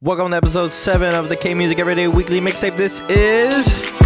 Welcome to episode 7 of the K Music Everyday Weekly Mixtape. This is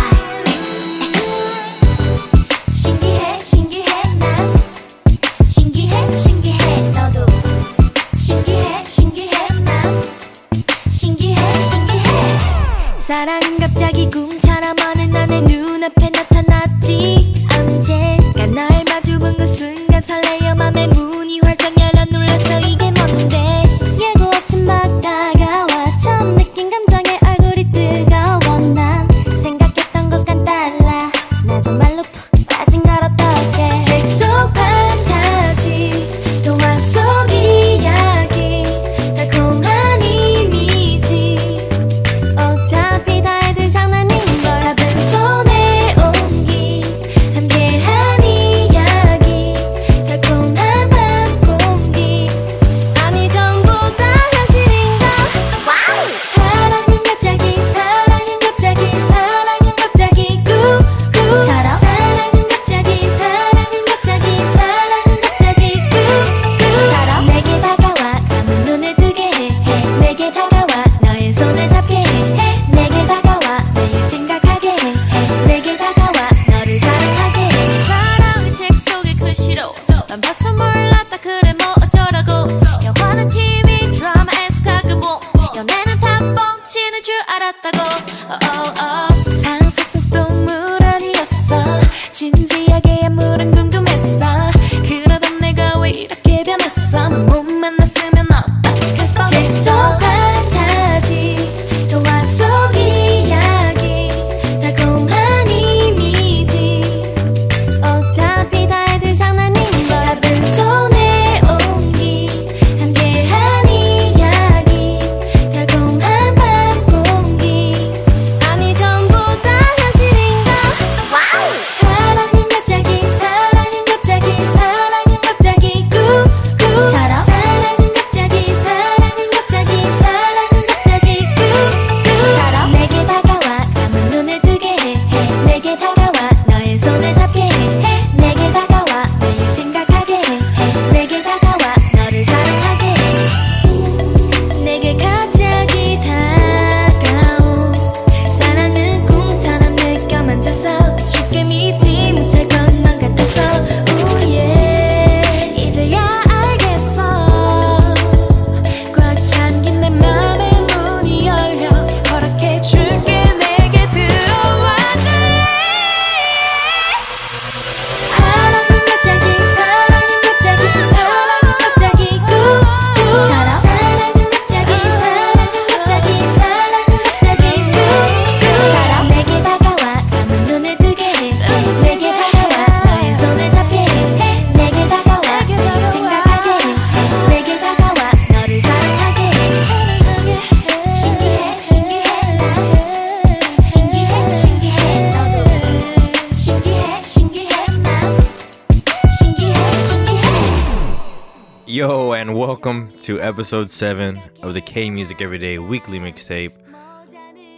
to episode 7 of the K Music Everyday weekly mixtape.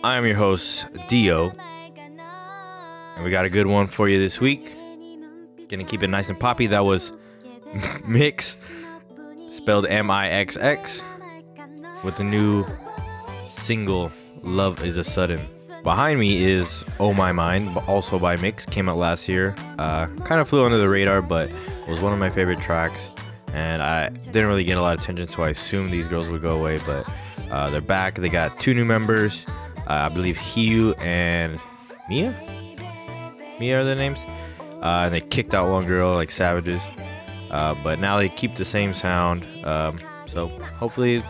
I am your host, Dio. And we got a good one for you this week. Gonna keep it nice and poppy. That was Mix, spelled M I X X, with the new single, Love is a Sudden. Behind me is Oh My Mind, also by Mix, came out last year. Uh, kind of flew under the radar, but was one of my favorite tracks and I didn't really get a lot of attention, so I assumed these girls would go away. But uh, they're back. They got two new members. Uh, I believe Hiu and Mia. Mia are their names. Uh, and they kicked out one girl like savages. Uh, but now they keep the same sound. Um, so hopefully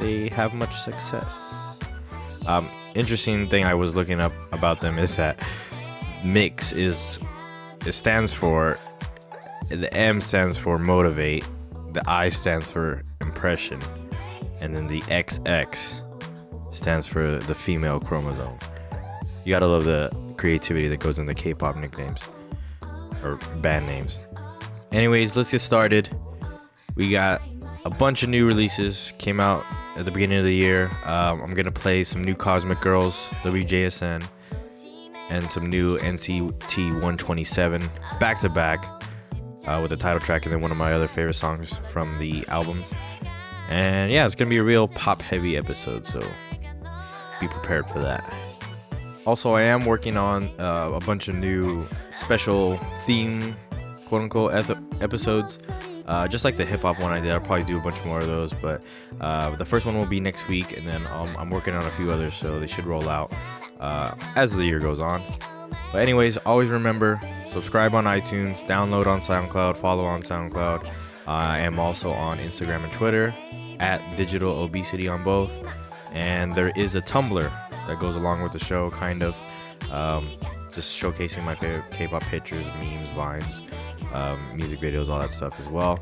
they have much success. Um, interesting thing I was looking up about them is that mix is it stands for the M stands for motivate the I stands for impression, and then the XX stands for the female chromosome. You gotta love the creativity that goes into K pop nicknames or band names. Anyways, let's get started. We got a bunch of new releases came out at the beginning of the year. Um, I'm gonna play some new Cosmic Girls, WJSN, and some new NCT 127 back to back uh, with the title track and then one of my other favorite songs from the albums. And yeah, it's gonna be a real pop heavy episode, so be prepared for that. Also, I am working on uh, a bunch of new special theme, quote unquote, eth- episodes. Uh, just like the hip hop one I did, I'll probably do a bunch more of those. But uh, the first one will be next week, and then um, I'm working on a few others, so they should roll out uh, as the year goes on. But anyways, always remember subscribe on iTunes, download on SoundCloud, follow on SoundCloud. I am also on Instagram and Twitter at Digital Obesity on both, and there is a Tumblr that goes along with the show, kind of. Um, just showcasing my favorite K-pop pictures, memes, vines, um, music videos, all that stuff as well.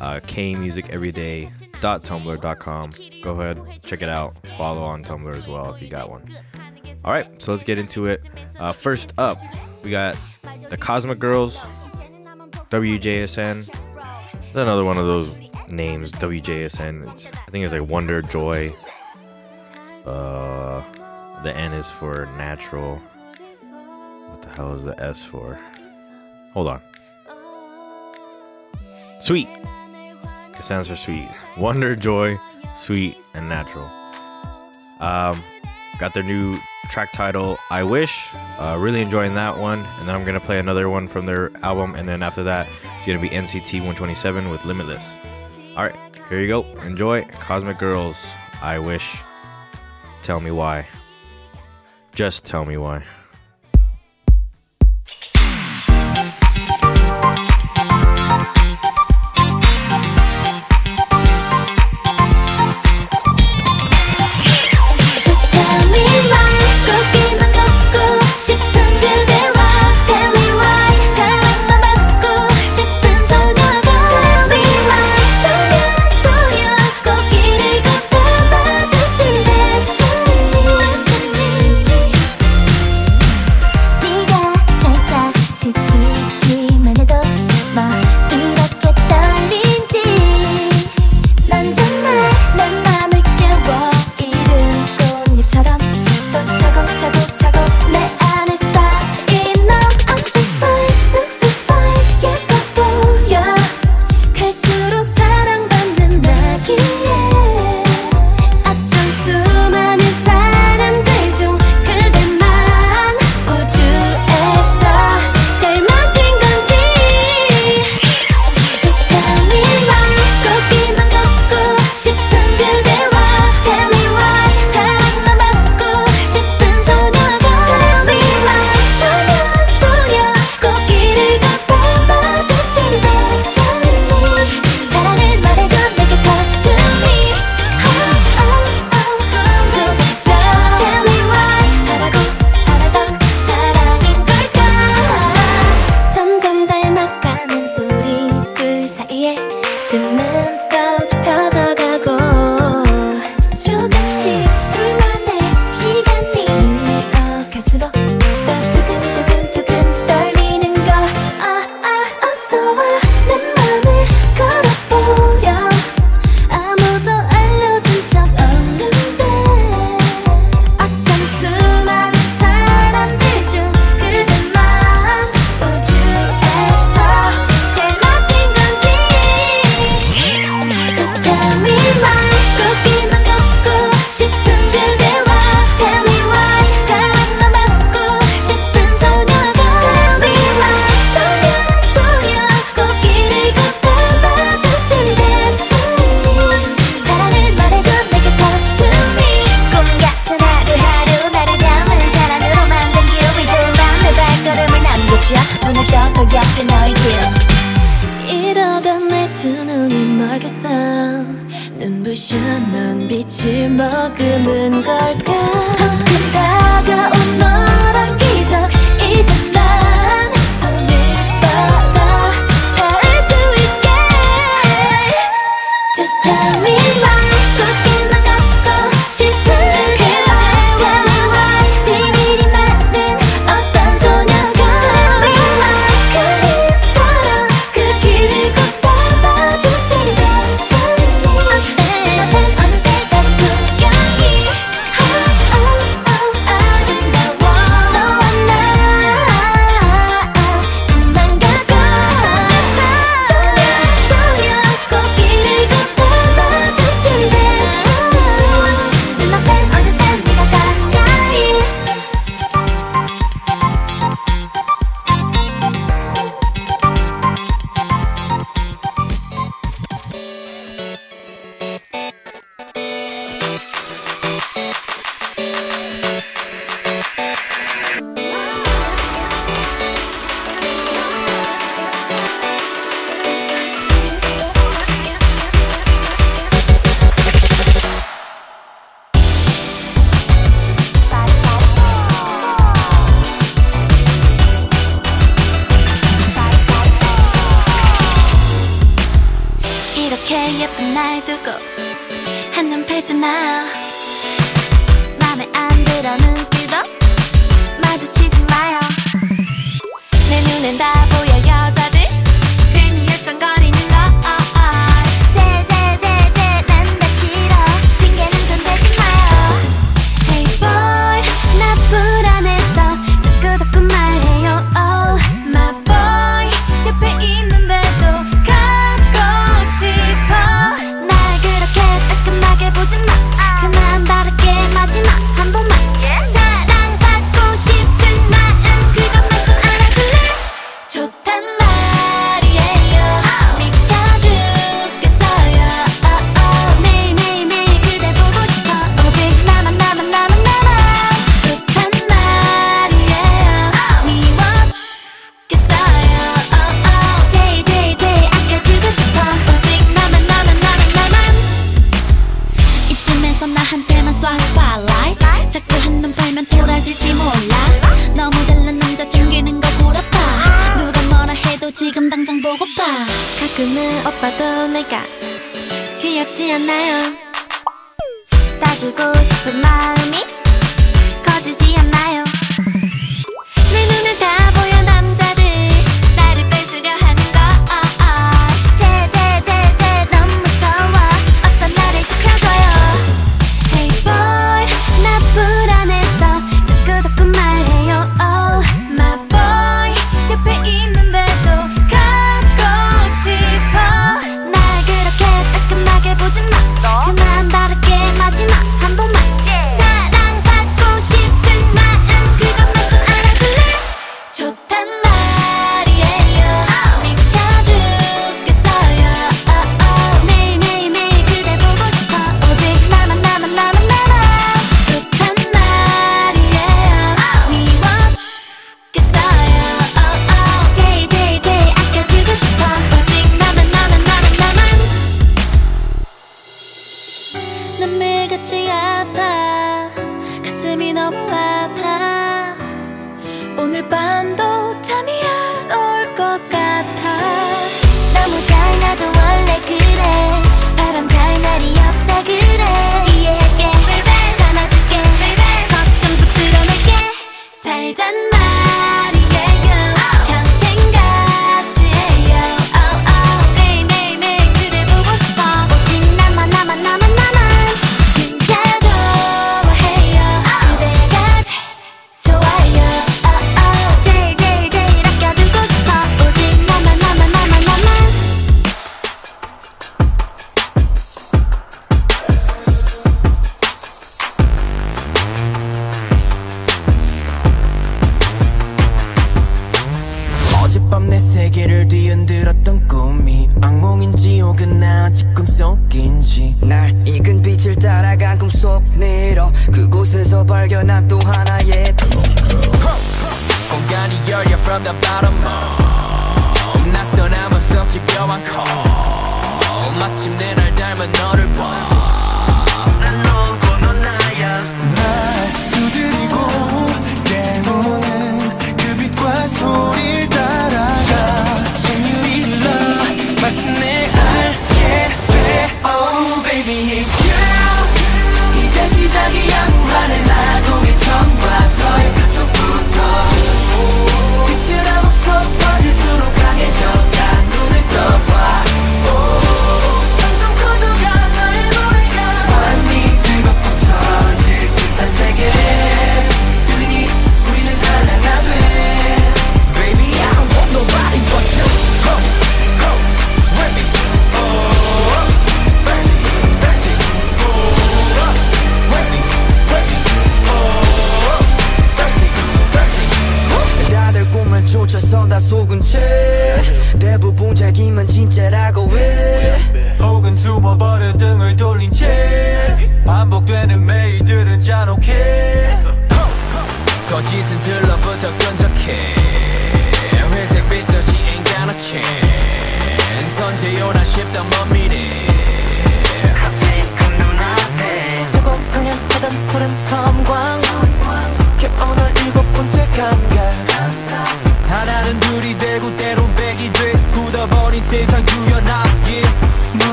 Uh, kmusiceveryday.tumblr.com. Go ahead, check it out. Follow on Tumblr as well if you got one. All right, so let's get into it. Uh, first up, we got the Cosmic Girls, WJSN. Another one of those names, WJSN. It's, I think it's like Wonder Joy. Uh, the N is for natural. What the hell is the S for? Hold on. Sweet. It stands for sweet. Wonder, joy, sweet, and natural. Um, got their new track title, I Wish. Uh, really enjoying that one. And then I'm going to play another one from their album. And then after that, it's going to be NCT 127 with Limitless. All right, here you go. Enjoy. Cosmic Girls, I Wish. Tell me why. Just tell me why. 속 오빠 가끔은 오빠도 내가 귀엽지 않나요? 따주고 싶은 마음이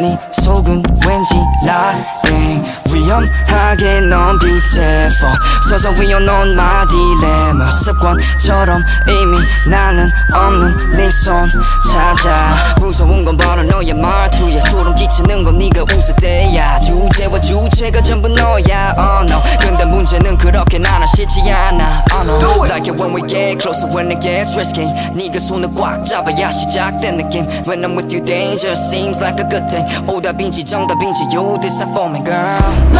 shining, but 네 속은 왠지 lying. 위험하게 넌 beautiful. 서서 위험넌 my dilemma. 습관처럼 이미 나는 없는 네 손 찾아. 무서운 건 바로 너의 말투야. 소름 끼치는 건 네가 웃을 때야. 주제와 주제가 전부 너야. Oh no. 근데 문제는 그렇게 나는 싫지 않아. Oh no. Like it when we get closer when it gets risky. 네가 손을 꽉 잡아야 시작된 느낌. When I'm with you, danger seems like a good thing. 오답인지 정답인지 you decide for me, girl.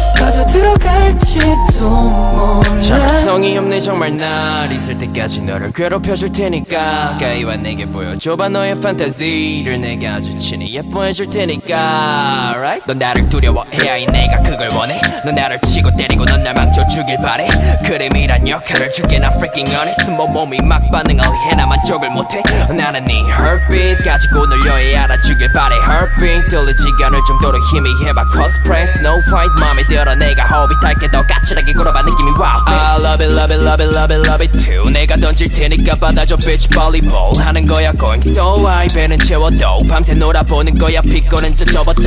빠져 들어갈지도 몰라. 정성이 없네 정말 날 있을 때까지 너를 괴롭혀줄 테니까. 가까이와 내게 보여줘봐 너의 판타지를 내게 아주 친히 예뻐해줄 테니까. Right? 넌 나를 두려워해야 해 내가 그걸 원해. 넌 나를 치고 때리고 넌 날 망쳐 주길 바래. 그림이란 역할을 줄게 난 freaking honest. 뭐 몸이 막 반응을 해 나 만족을 못해. 나는 네 heartbeat 가지고 놀려해 알아주길 바래 heartbeat. 들리지가 않을 정도로 희미해봐 cosplay snow fight 맘에 들어 내가 허비탈 게. 더 까칠하게 굴어봐. 느낌이 wow I love it love it love it love it love it too. 내가 던질 테니까 받아줘 bitch volleyball. 하는 거야 going so high. 배는 채워도 밤새 놀아보는 거야 피곤은 저 접어도.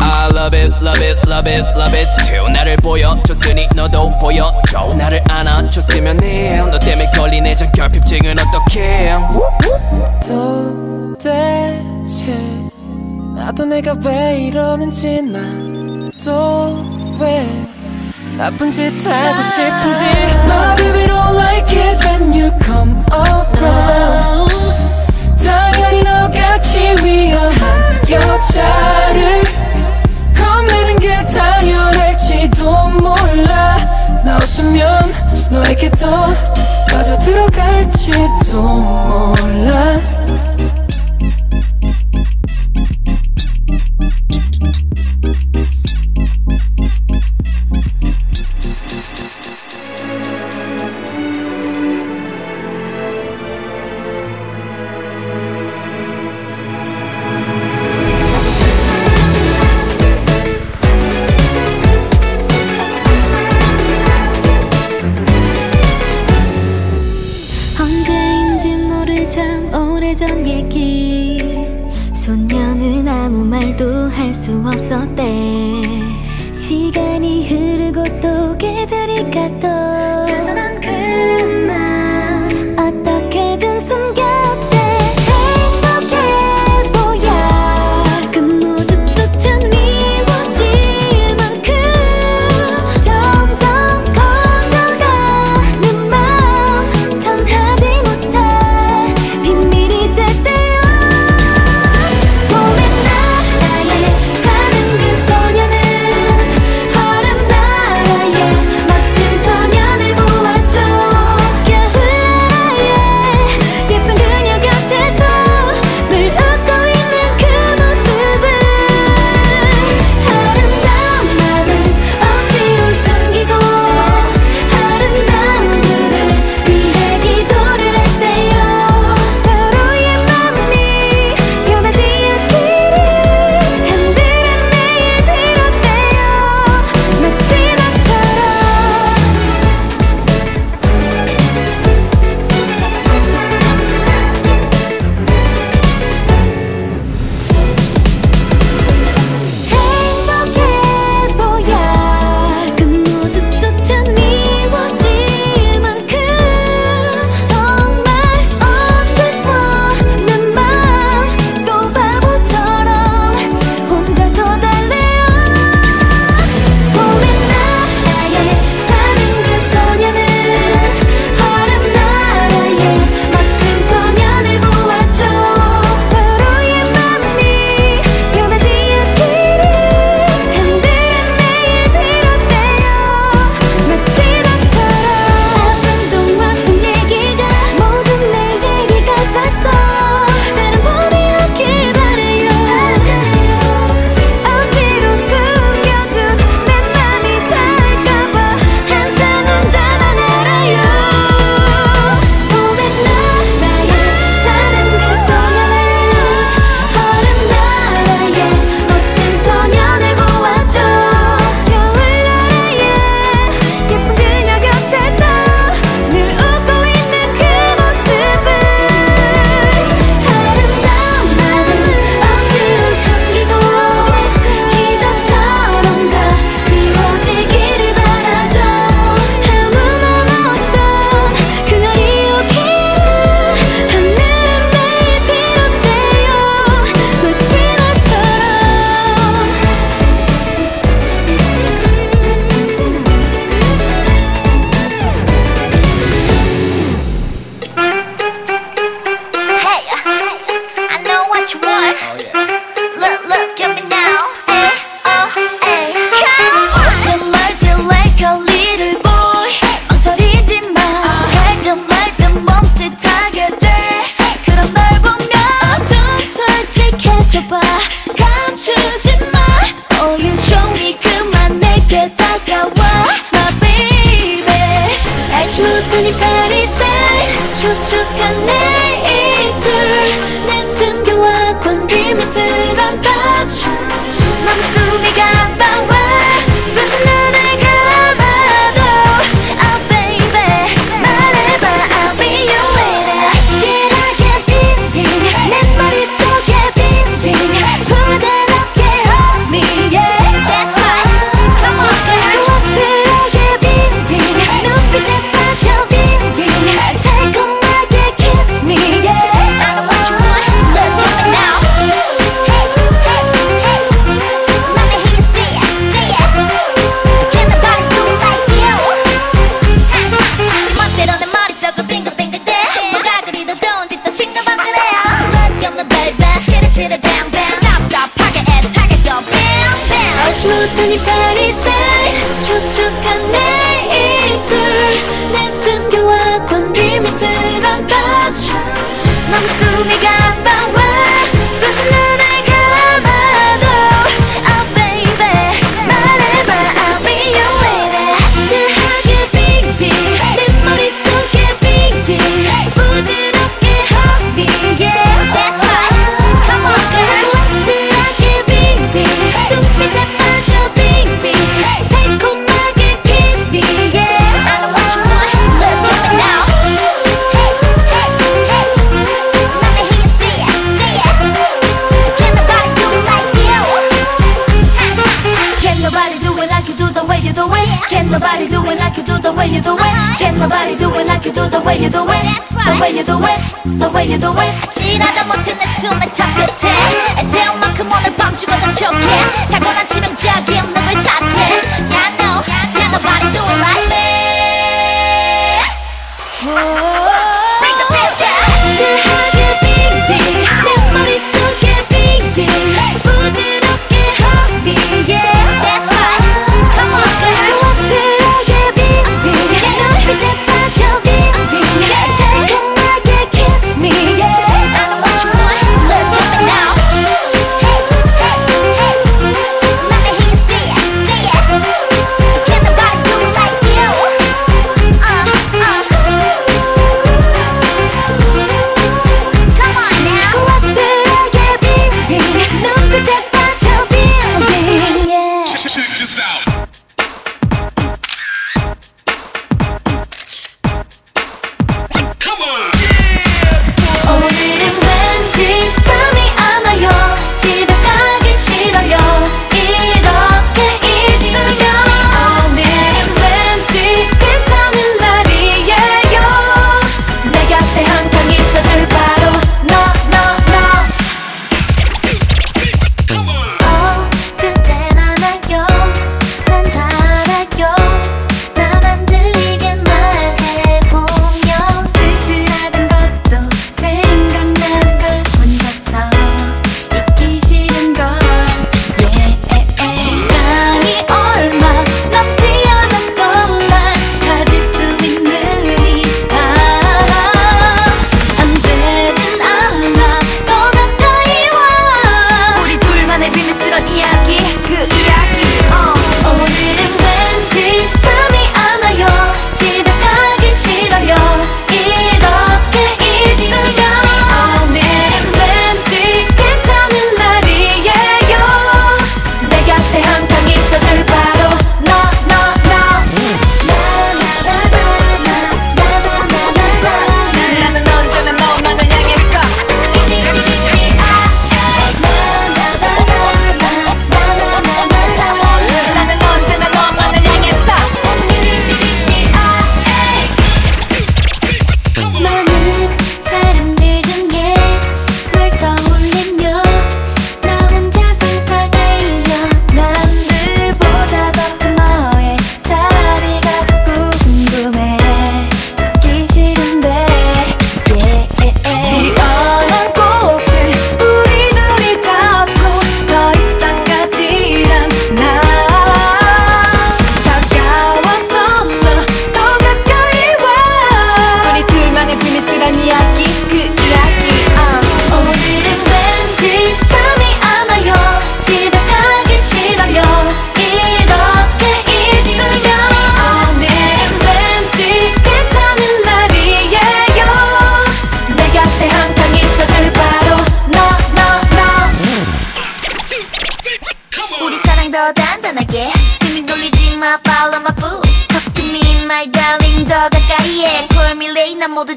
I love it love it love it love it too. 나를 보여줬으니 너도 보여줘. 나를 안아줬으면 해너 때문에 걸린 애정 결핍증은 어떡해. 도대체 나도 내가 왜 이러는지 난 또 왜 나쁜 짓 하고 싶은지. My baby don't like it when you come around. 당연히 너같이 위험한 여자를 겁내는 게 당연할지도 몰라. 나 어쩌면 너에게 더 빠져 들어갈지도 몰라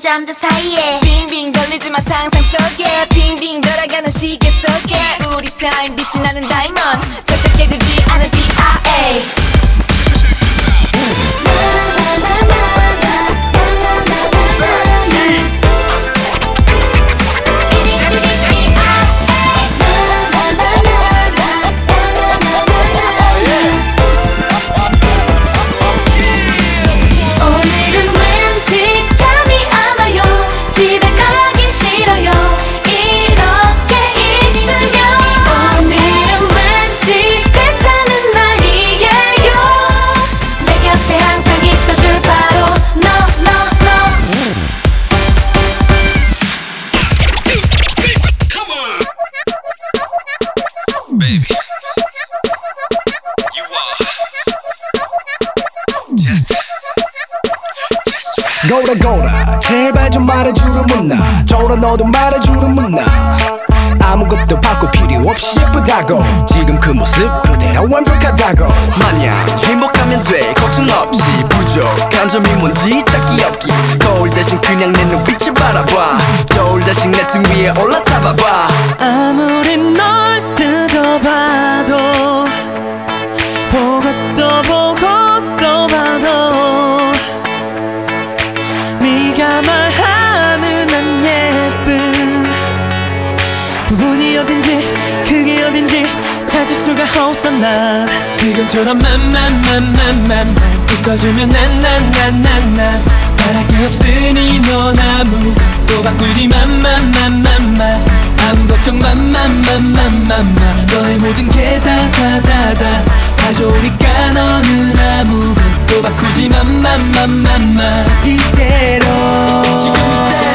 잠들 사이에 빙빙 돌리지만 상상 속에. 빙빙 돌아가는 시계 속에. 우리 삶 빛이 나는 다이몬 절대 깨지지 너도 말해주는 문나 아무것도 바꿀 필요 없이 예쁘다고. 지금 그 모습 그대로 완벽하다고. 마냥 행복하면 돼. 걱정 없이 부족한 점이 뭔지 찾기 없기. 거울 대신 그냥 내 눈빛을 바라봐. 겨울 대신 내 등 위에 올라타봐봐. 아무리 널 뜯어봐도 난 지금처럼 맘맘맘맘맘 웃어주면 난 난 난 난난 바랄 게 없으니 넌 아무것도 바꾸지 맘맘맘맘맘 아무 걱정 맘맘맘맘맘 너의 모든 게 다 다 다다 다 좋으니까 너는 아무것도 바꾸지 맘맘맘맘맘 이대로 지금 이대로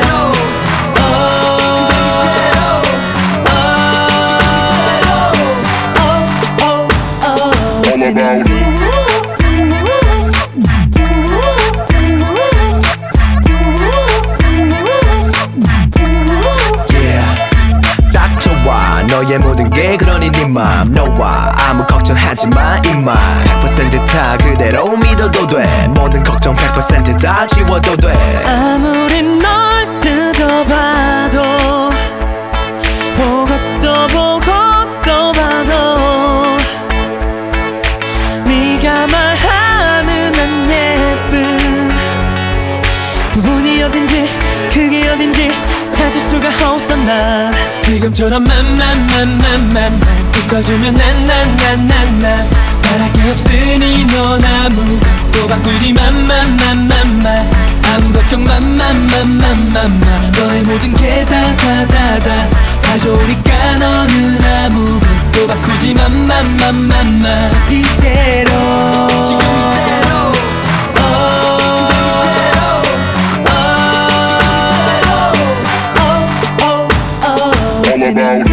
All about it. 딱 좋아. 너의 모든 게 그러니 네맘 너와 아무 걱정하지 마 임마 100%다 그대로 믿어도 돼. 모든 걱정 100%다 지워도 돼. 아무리 널 뜯어봐도 지금처럼 맘맘맘맘맘 웃어주면 난 난 난 난난 바랄 게 없으니 넌 아무것도 바꾸지 맘맘맘맘맘 아무 걱정 맘맘맘맘맘 너의 모든 게 다 다 다다 다 좋으니까 너는 아무것도 바꾸지 맘맘맘맘맘 이대로 지금 이대로 All about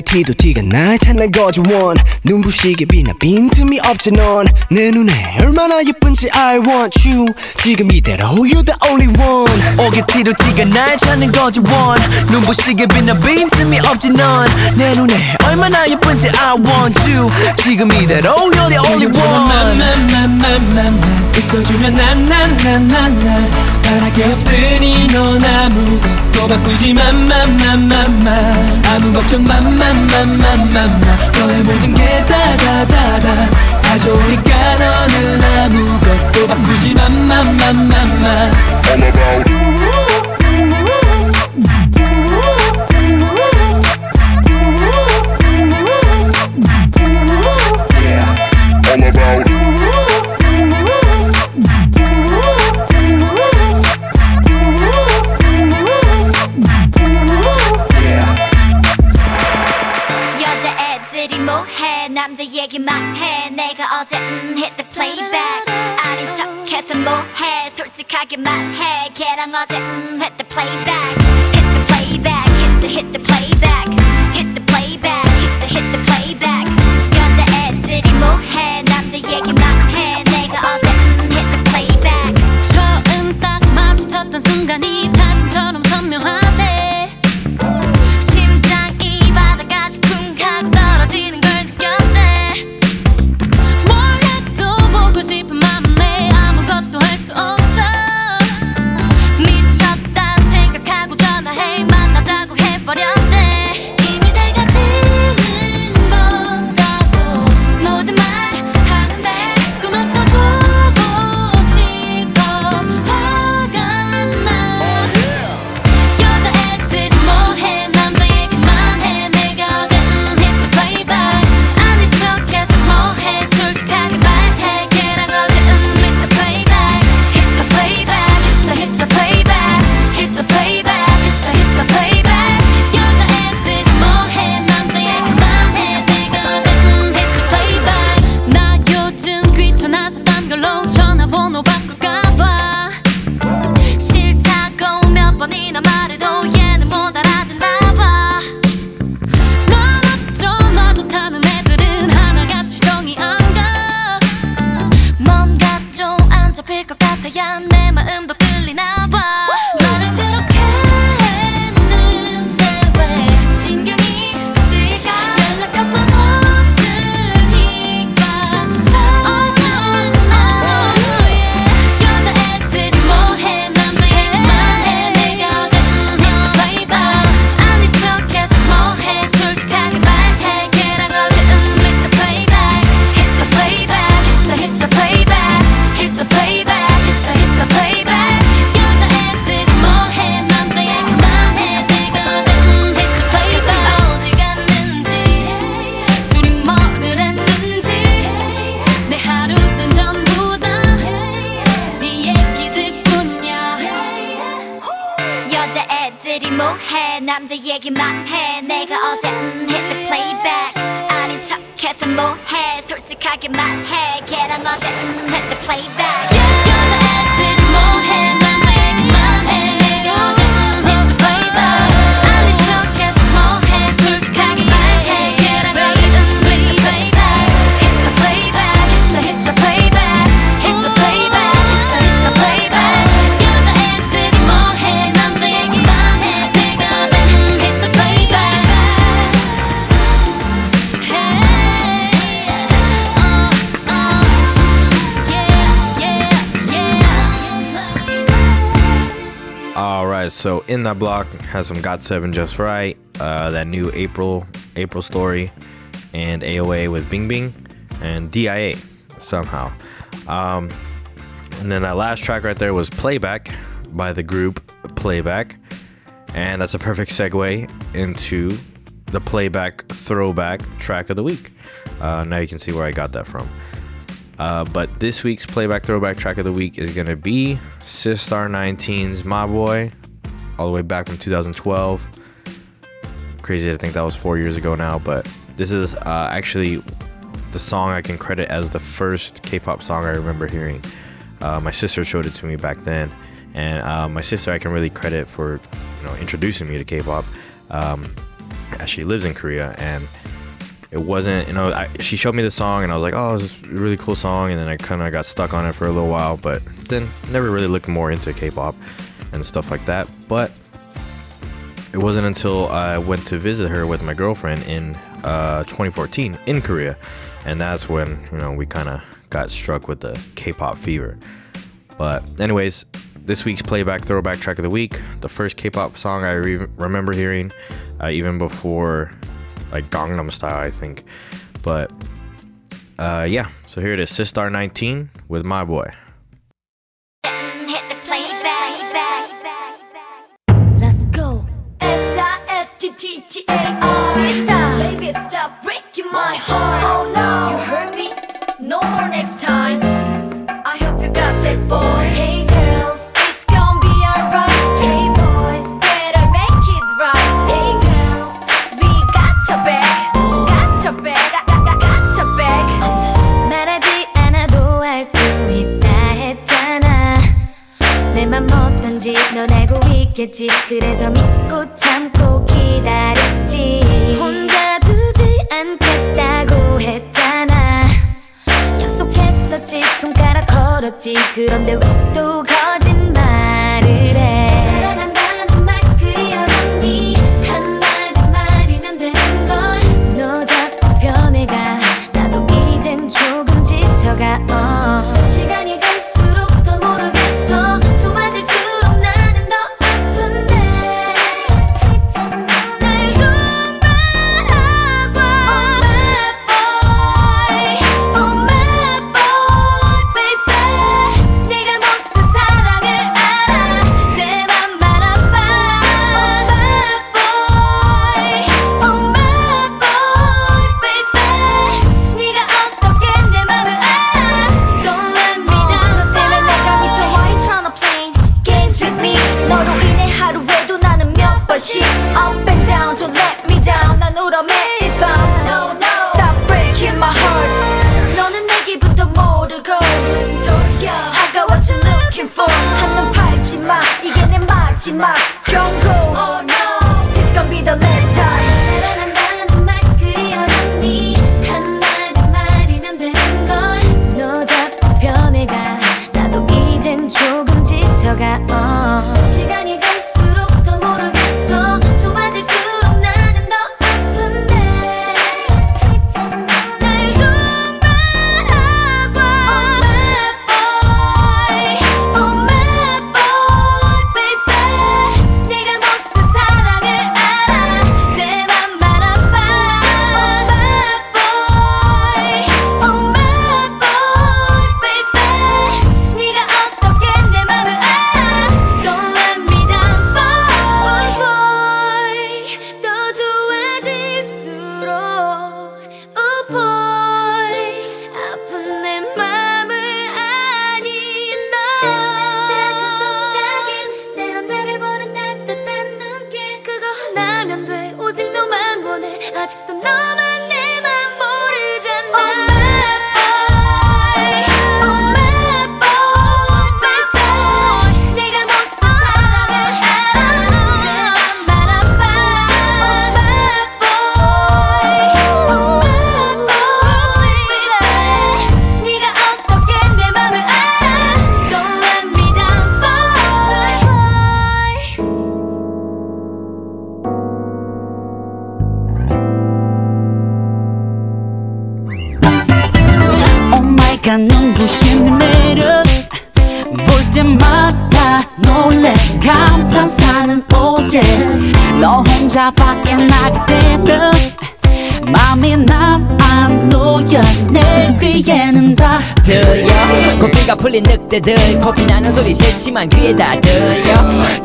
오게 티도 티가 날 찾는 거지 원 눈부시게 빛나 빈틈이 없지 넌. 내 눈에 얼마나 예쁜지 I want you. 지금 이대로 You the only one. 오게 티도 티가 날 찾는 거지 원 눈부시게 빛나 빈틈이 없지 넌. 내 눈에 얼마나 예쁜지 I want you. 지금 이대로 You're the only one. 웃어주면 난난난난난. 바랄게 없으니 넌 아무것도 바꾸지 맘맘맘맘맘 아무 걱정 맘맘맘맘맘 너의 모든 게 다다 다다 다 좋으니까 너는 아무것도 바꾸지 맘맘맘맘맘 All about it. All about it. 뭐해 남자 얘기만 해 내가 어제 음 hit the playback 아닌 척해서 뭐해 솔직하게 말해 걔랑 어제 음 hit the playback hit the playback hit the hit the in that block has some Got Seven Just Right, uh, that new April April story, and AOA with Bing Bing, and DIA somehow. Um, and then that last track right there was Playback by the group Playback, and that's a perfect segue into the Playback Throwback track of the week. Uh, now you can see where I got that from. Uh, but this week's playback throwback track of the week is gonna be Sistar 19's My Boy, all the way back from 2012. Crazy to think that was four years ago now, but this is uh, actually the song I can credit as the first K-pop song I remember hearing. Uh, my sister showed it to me back then, and uh, my sister I can really credit for you know introducing me to K-pop. Um, as she lives in Korea, and it wasn't you know I, she showed me the song and i was like oh this is a really cool song and then i kind of got stuck on it for a little while but then never really looked more into k-pop and stuff like that but it wasn't until i went to visit her with my girlfriend in uh, 2014 in korea and that's when you know we kind of got struck with the k-pop fever but anyways this week's playback throwback track of the week the first k-pop song i re- remember hearing uh, even before like Gangnam Style, I think. But uh, yeah, so here it is, Sistar 19 with my boy. 있겠지? 그래서 믿고 참고 기다렸지. 혼자 두지 않겠다고 했잖아. 약속했었지 손가락 걸었지. 그런데 왜 또 거짓말을 해 소리 싫지만 귀에 다 들려.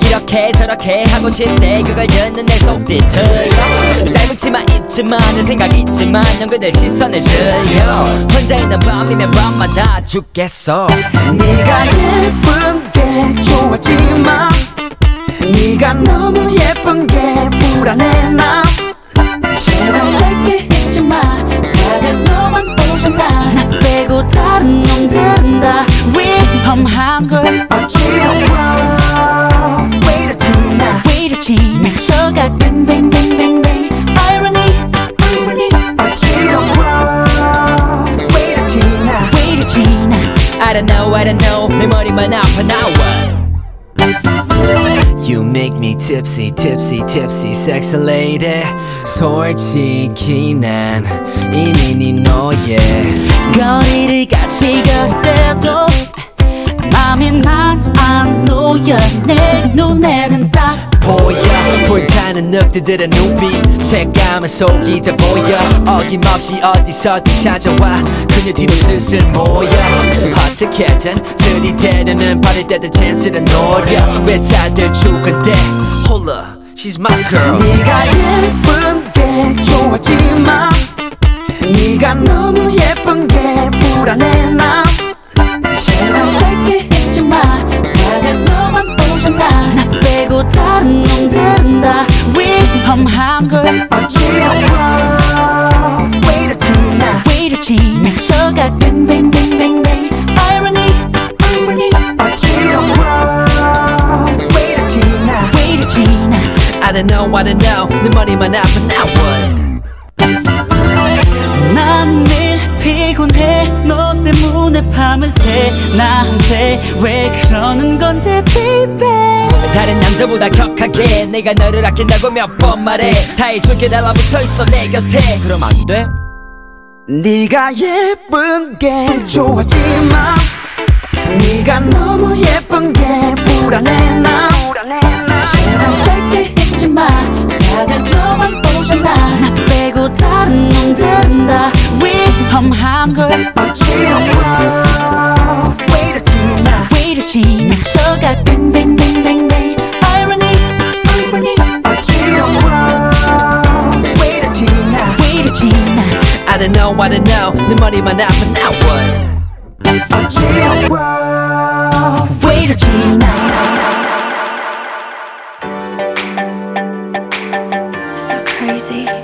이렇게 저렇게 하고 싶대. 그걸 듣는 내 속들 들려. 짧은 치마 입지만 내 생각 있지만 넌 그들 시선을 들려 혼자 있는 밤이면 밤마다 죽겠어. 네가 예쁜 게 좋았지만 네가 너무 예쁜 게 불안해 나. 제발 짧게 잊지 마 다들 너만 오잖아 나 빼고 다른 놈들은 다 위험한 걸 내 머리만 아파 now what You make me tipsy, tipsy, tipsy, sexy lady 솔직히 난 이미 네 너의 거리를 같이 걸 때도 맘이 난안 놓여 내 눈에는 딱 보여. 불타는 늑대들의 눈빛 색감은 속이 다 보여. 어김없이 어디서든 찾아와. 그녀 뒤로 슬슬 모여. 어떻게든 들이대려는 바를 때들 찬스를 노려. 왜 다들 죽은데 up, she's my girl. 네가 예쁜 게 좋았지만 네가 너무 예쁜 게 불안해 나 내가 너를 아낀다고 몇 번 말해. 다 해줄게 달라붙어 있어 내 곁에. 그럼 안 돼? 네가 예쁜 게 좋았지만 네가 너무 예쁜 게 불안해 나. 제발 짧게 잊지 마 다들 너만 오잖아. 나 빼고 다른 놈들은 다. 위험한 걸 어지러워 왜 이러지 나? 왜 이러지? 미쳐가 뱅뱅뱅뱅뱅 I don't know I don't know. 내 money, 아픈 now what? 어지러워 왜 이러지 now. So crazy.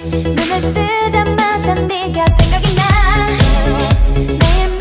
눈을 뜨자마자 네가 생각이 나. 매일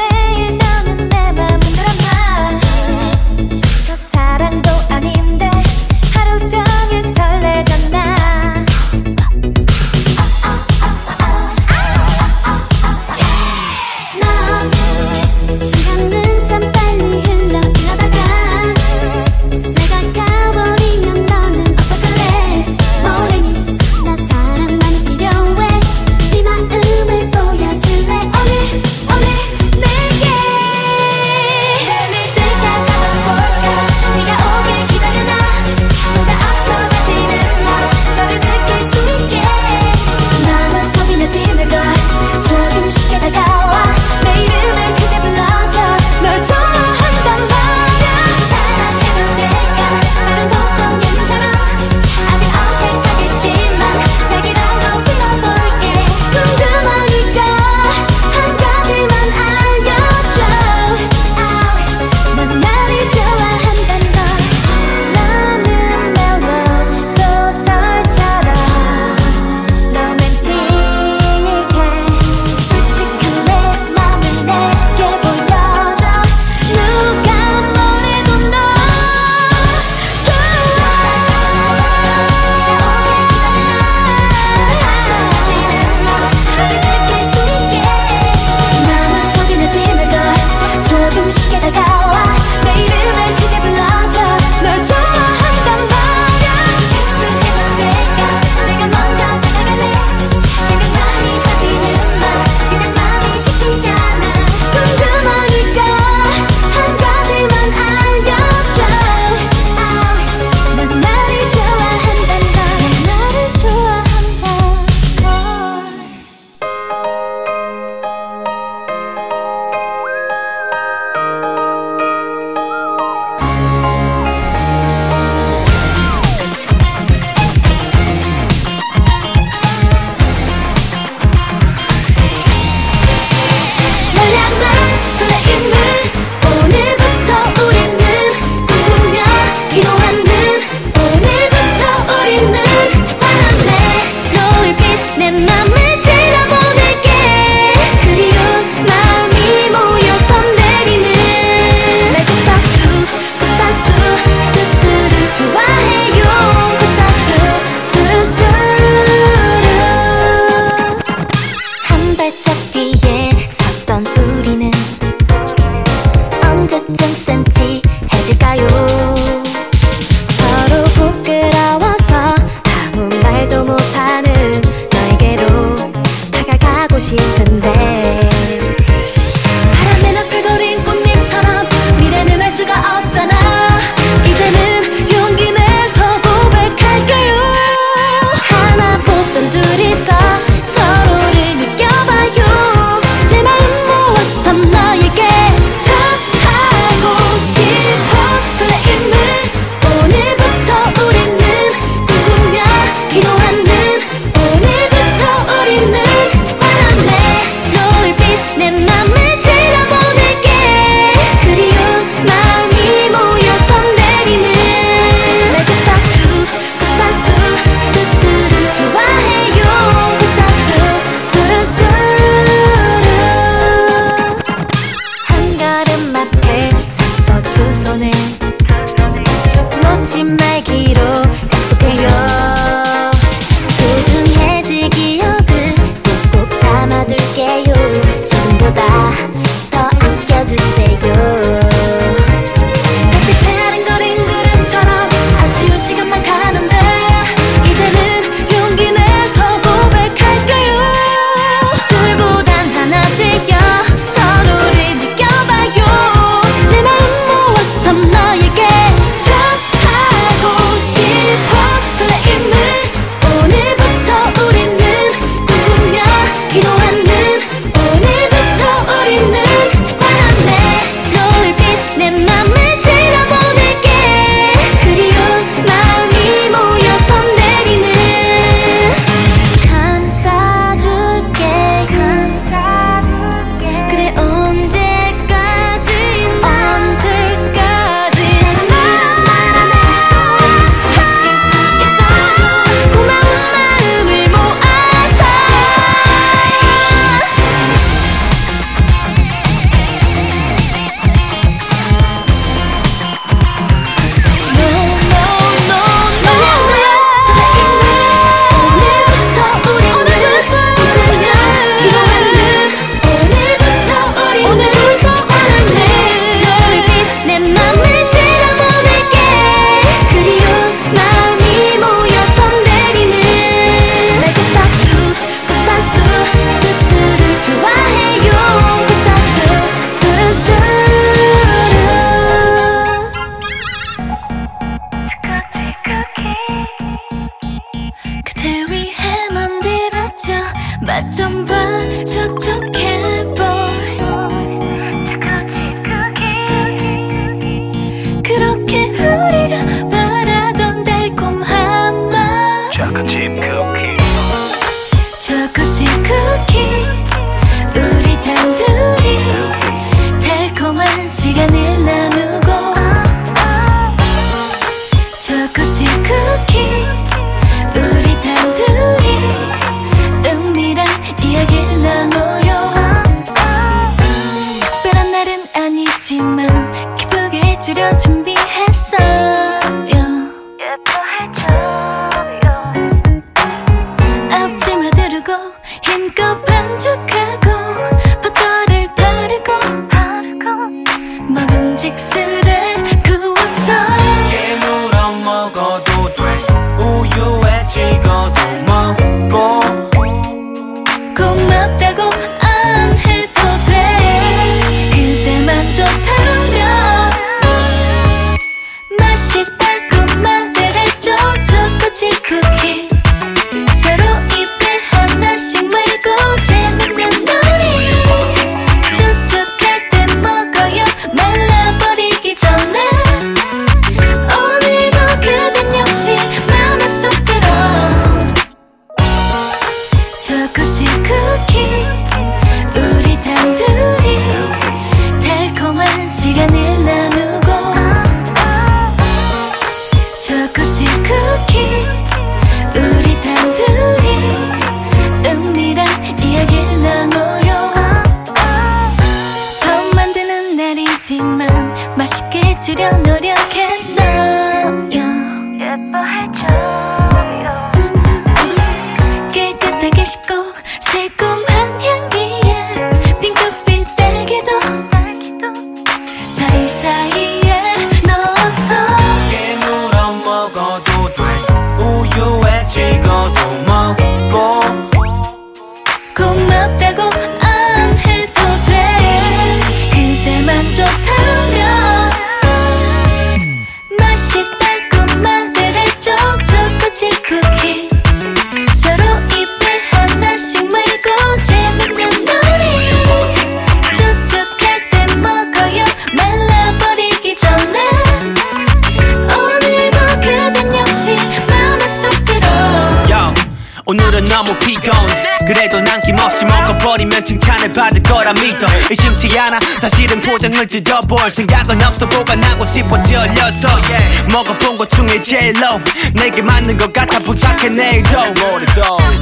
젤로 내게 맞는 것 같아 부탁해 내일도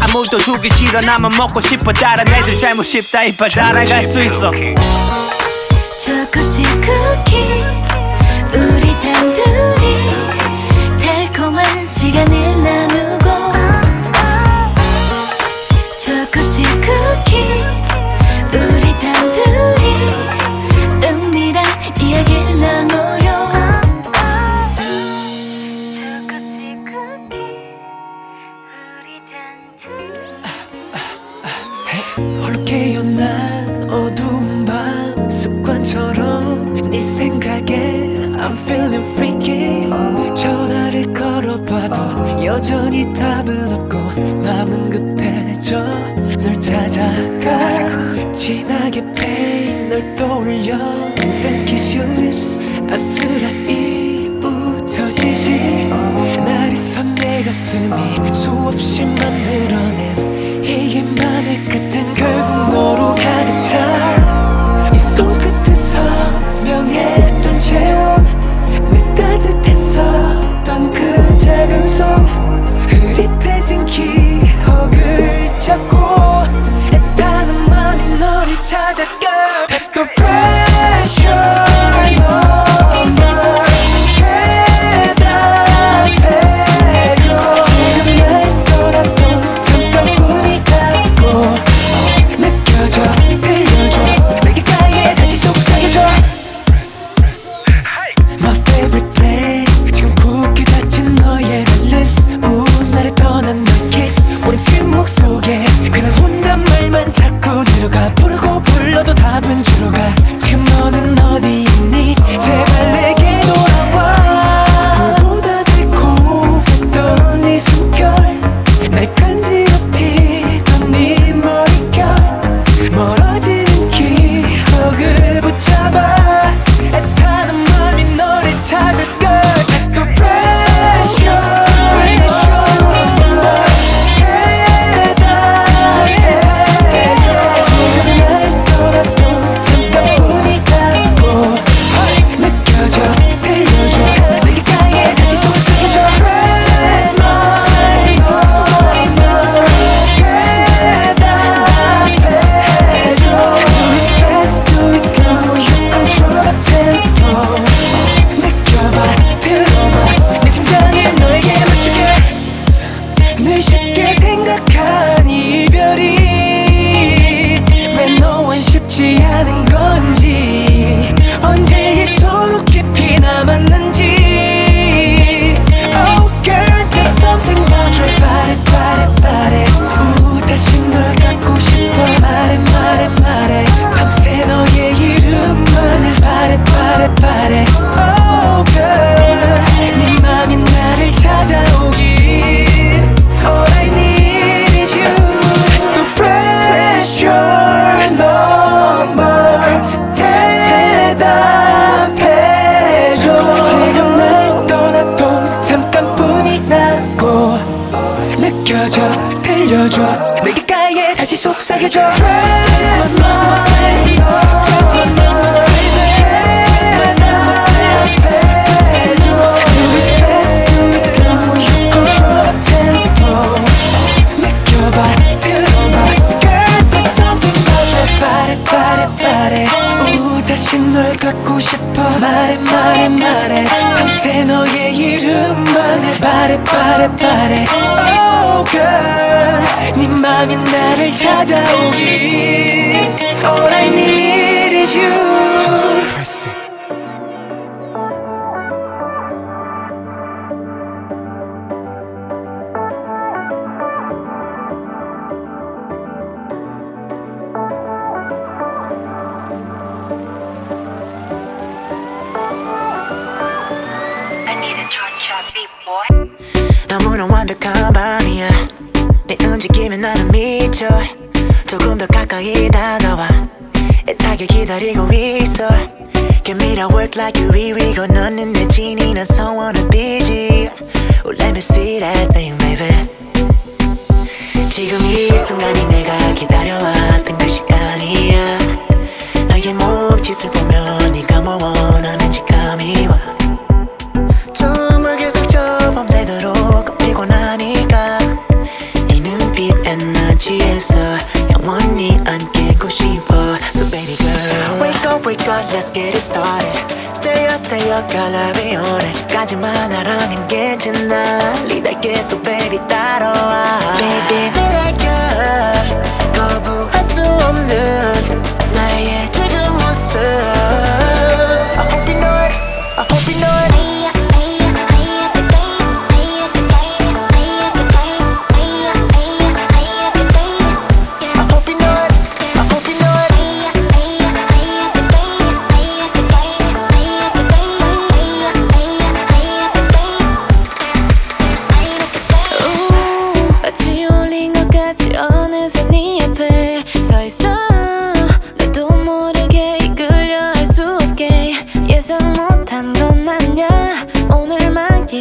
아무도 주기 싫어 나만 먹고 싶어. 다른 애들 잘못 싶다 이빨 따라갈 수 있어. 초코치쿠키 우리 단둘이 달콤한 시간을 여전히 답은 없고 마음은 급해져 널 찾아가. 진하게 pain 널 떠올려. Then kiss your lips 아 슬라이 웃어지지. 날이 선내 가슴이 수없이 만들어낸 이게 맘의 끝은 결국 너로 가득 차 이 손끝에 서명했던 채워 내 따뜻했었던 그 작은 손 흐릿해진 기억을 찾고 애타는 마음이 너를 찾아가 다시 또 pressure.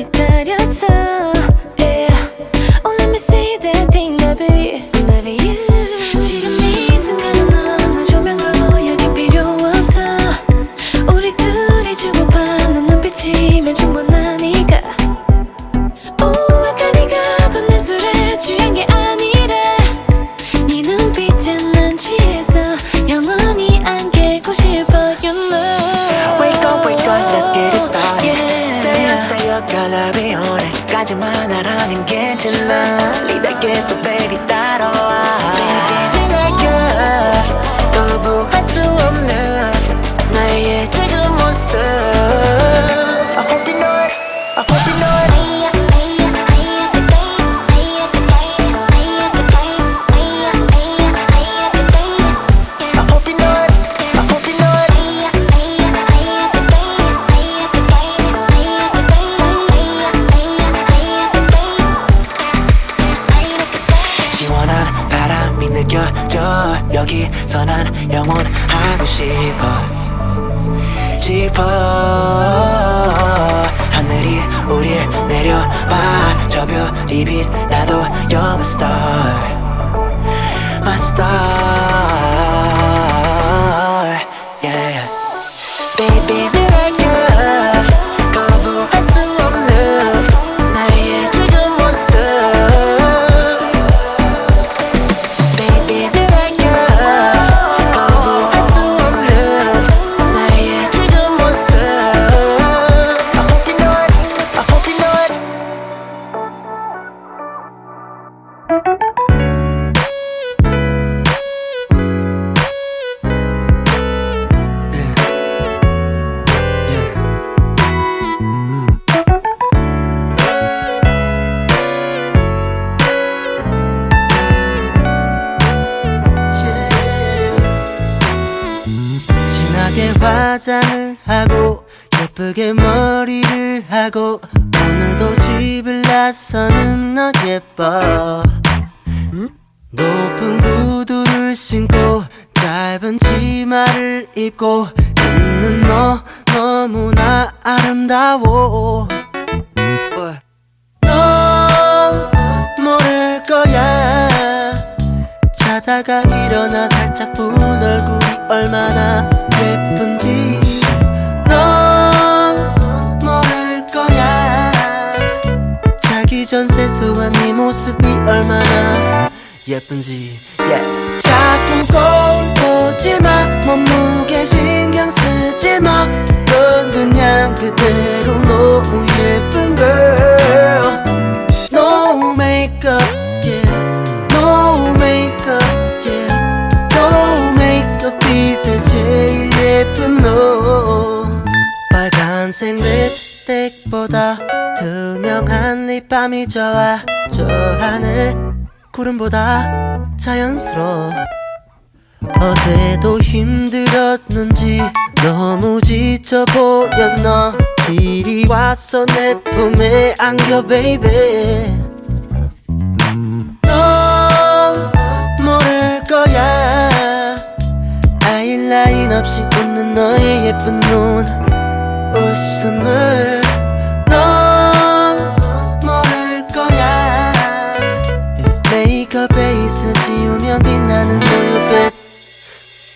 오늘 예쁜지. Yeah. 자꾸 거울 보지마. 몸무게 신경 쓰지마. 넌 그냥 그대로 너무 예쁜 girl. No makeup yeah. No makeup yeah. No makeup일 때 제일 예쁜 너. 빨간색 립스틱보다 투명한 립밤이 좋아. 저 하늘 구름보다 자연스러워. 어제도 힘들었는지 너무 지쳐 보였나? 이리 와서 내 품에 안겨 baby 너 모를 거야. 아이라인 없이 웃는 너의 예쁜 눈. 웃음을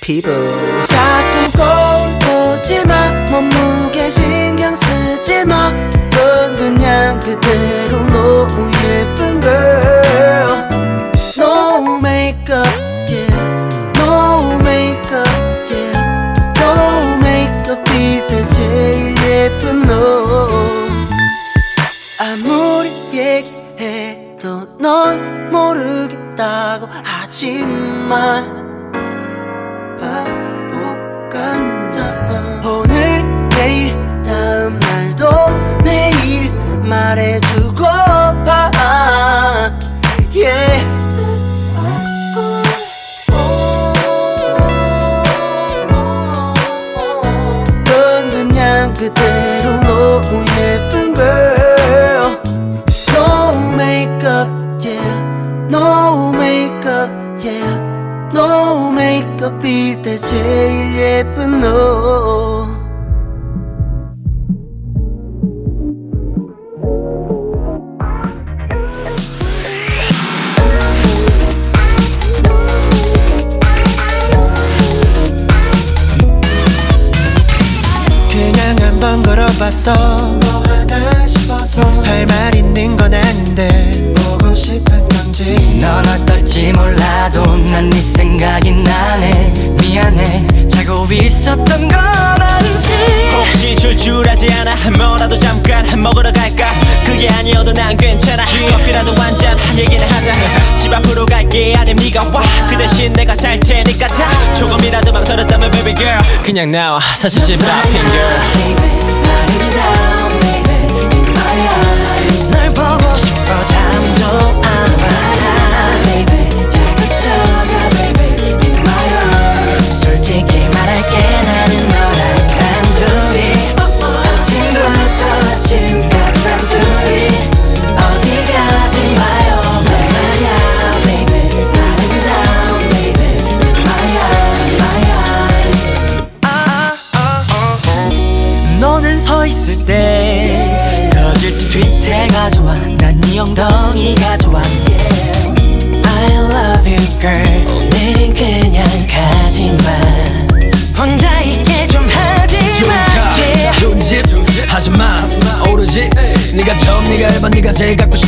피부. 자꾸 거울 보지마 몸무게 신경 쓰지마. 넌 그냥 그대로 너무 예쁜 girl. No makeup yeah. No makeup yeah. No makeup일 때 제일 예쁜 너. 아무리 얘기해도 넌 모르겠다고 하지만 바보 같아 오늘 내일 다음 날도 매일 말해주고 봐 yeah. 그대 제일 예쁜 너. 그냥 한번 걸어봤어. 뭐 하나 싶어서 할말있 건지 넌 어떨지 몰라도 난 네 생각이 나네. 미안해. 자고 있었던 건 아닌지. 혹시 출출하지 않아? 뭐라도 잠깐 먹으러 갈까? 그게 아니어도 난 괜찮아. 커피라도 한잔 얘기는 하자. 집 앞으로 갈게. 아님 네가 와 그 대신 내가 살 테니까 다 조금이라도 망설였다면 baby girl. 그냥 나와. 사실 집 앞인 girl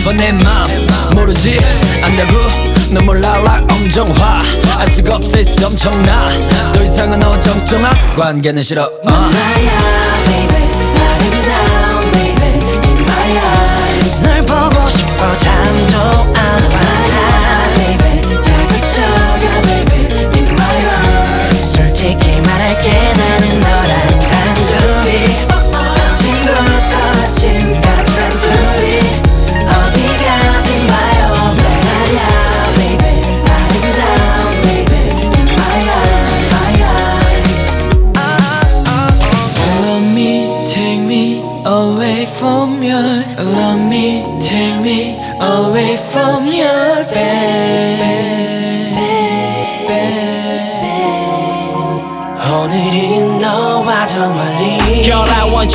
갖고 싶어 내맘 모르지? 안다고? 넌 몰라. like 엄정화. 알 수가 없어. 있어. 엄청나. 더 이상은 어정쩡한 관계는 싫어. 어. 나야 baby 아름다운 baby. In my eyes. 널 보고 싶어. 잠도 안 baby 자극적이야 baby. In my arms 솔직히 말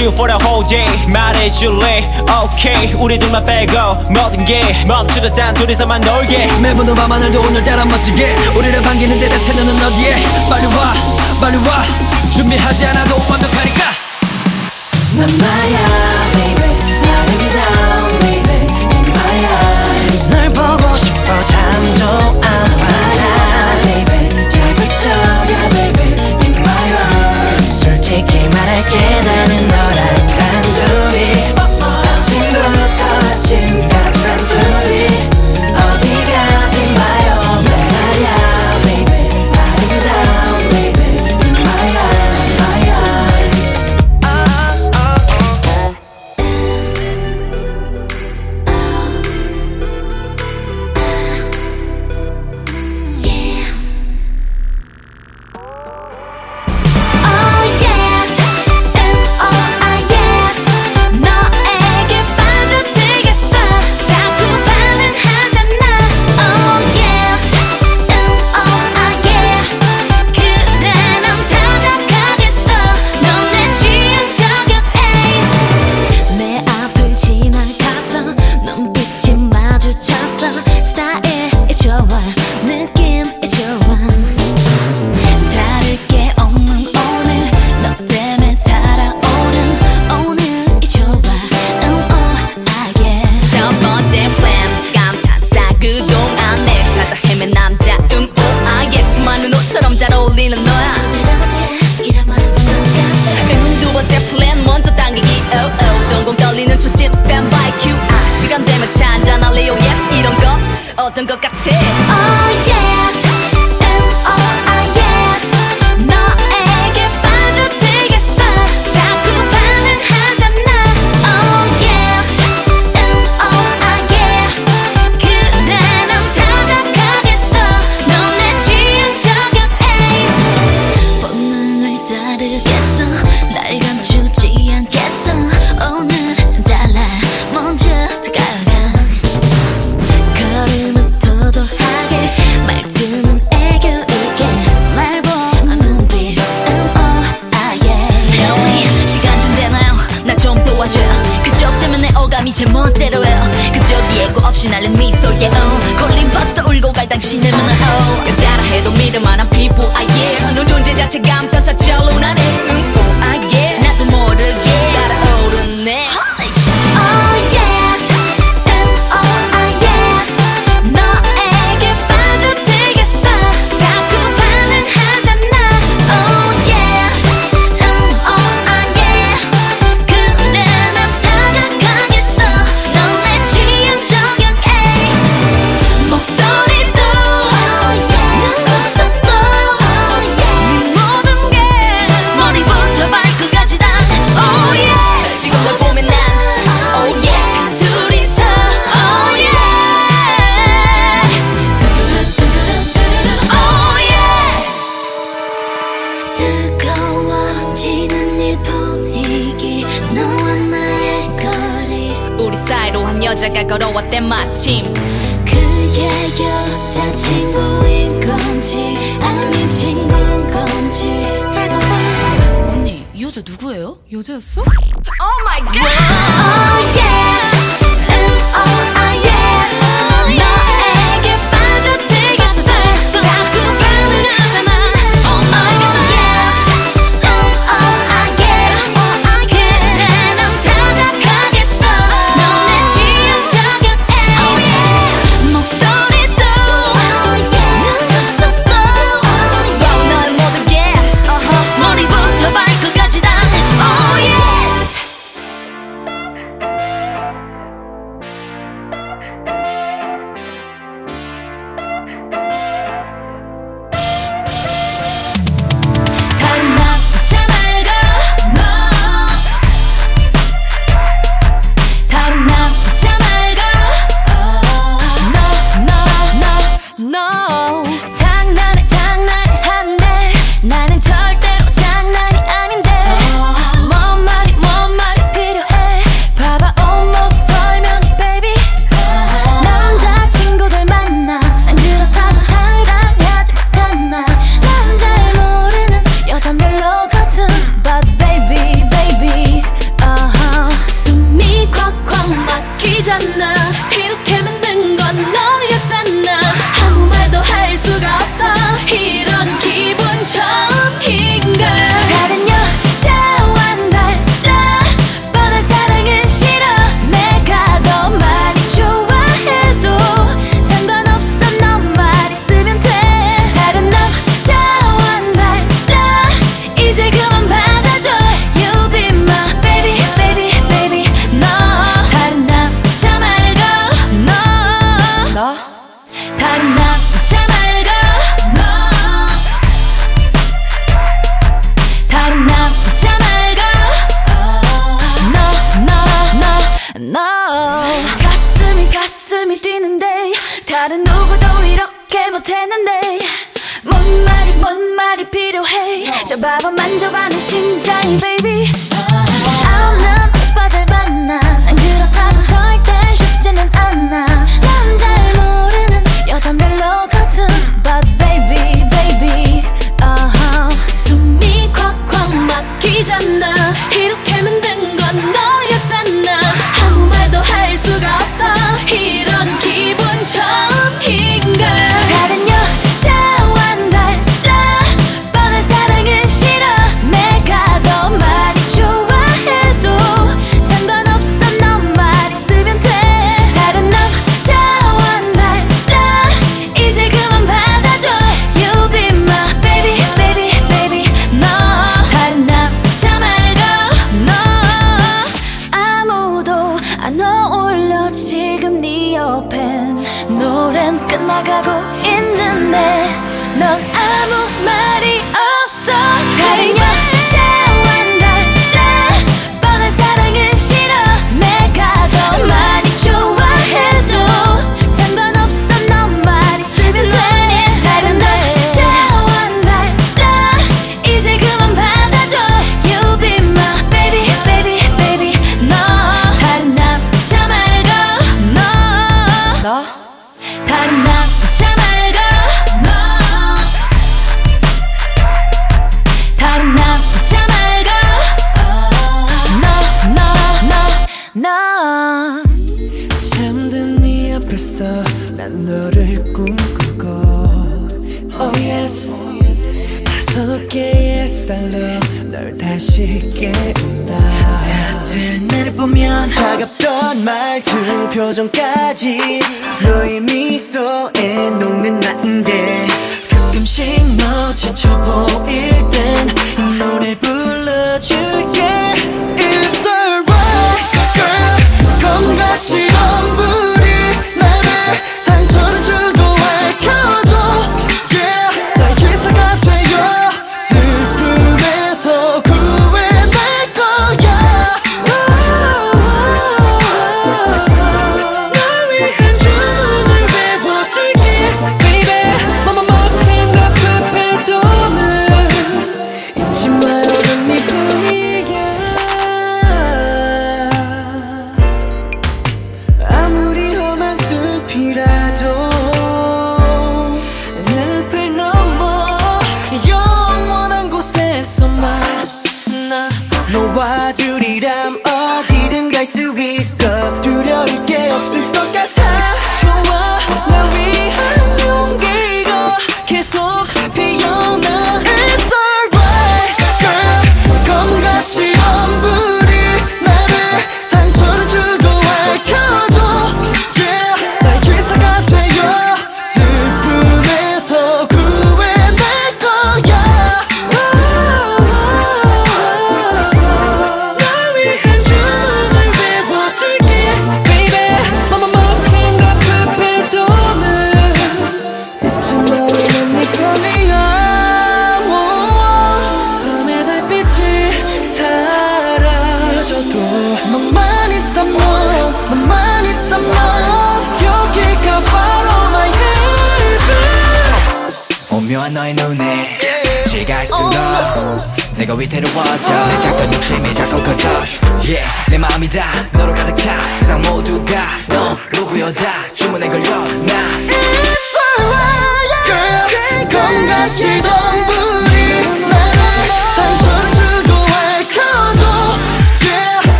you for the whole day. 말해줄래? Okay. 우리 둘만 빼고 모든 게 멈추고 단 둘이서만 놀게. 매번 밤 하늘도 오늘따라 멋지게. 우리를 반기는데 대체 너는 어디에? 빨리 와 빨리 와. 준비하지 않아도 완벽하니까. 난 나야 baby. 나는 down baby. 난 나야 널 보고 싶어 잠도 안 와. baby. 자극적이야 baby. In my arms 솔직히 말할게. 나는 너랑 단둘이. 아침부터 아침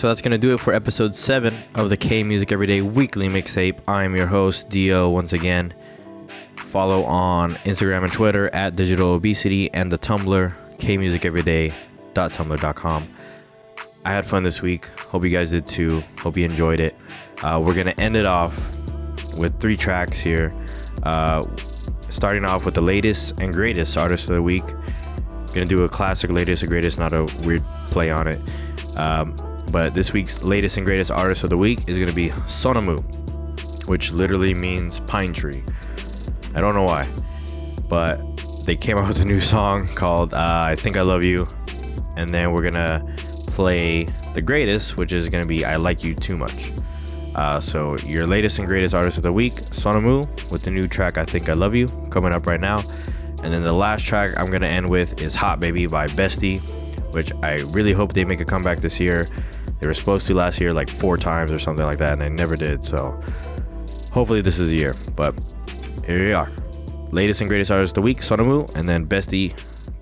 so that's going to do it for episode 7 of the K Music Everyday Weekly Mixtape. I'm your host, Dio, once again. Follow on Instagram and Twitter at Digital Obesity and the Tumblr, K Music Everyday dio.tumblr.com. I had fun this week. Hope you guys did too. Hope you enjoyed it. Uh, we're gonna end it off with three tracks here. Uh, starting off with the latest and greatest artist of the week. Gonna do a classic latest and greatest, not a weird play on it. Um, but this week's latest and greatest artist of the week is gonna be Sonamu, which literally means pine tree. I don't know why, but they came out with a new song called uh, "I Think I Love You," and then we're gonna play the greatest, which is gonna be "I Like You Too Much." Uh, so your latest and greatest artist of the week, Sonamu, with the new track "I Think I Love You" coming up right now, and then the last track I'm gonna end with is "Hot Baby" by Bestie, which I really hope they make a comeback this year. They were supposed to last year like four times or something like that, and they never did. So hopefully this is the year. But here we are. Latest and greatest artist of the week, Sonamu, and then Bestie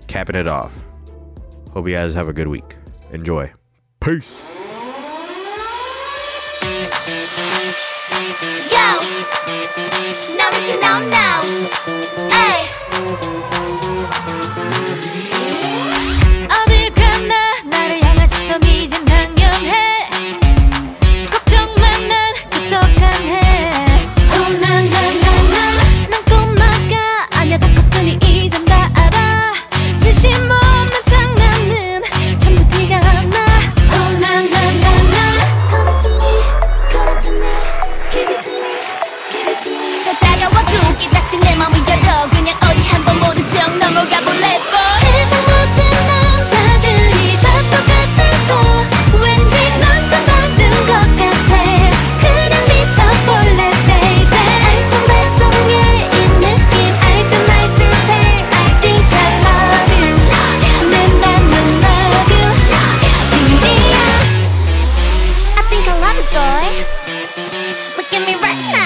capping it off. Hope you guys have a good week. Enjoy. Peace. Yo, now now. 맘을 열어 그냥 어디 한번 모른 척 넘어가 볼래 boy. 세상 모든 남자들이 다 똑같다고. 왠지 넌좀 다른 것 같아. 그냥 믿어볼래 baby? 알쏭달쏭해. 이 느낌 알듯 말 듯해. I think I love you. 내 맘은 love you 스피리야. I think I love it, boy. Look at me right now.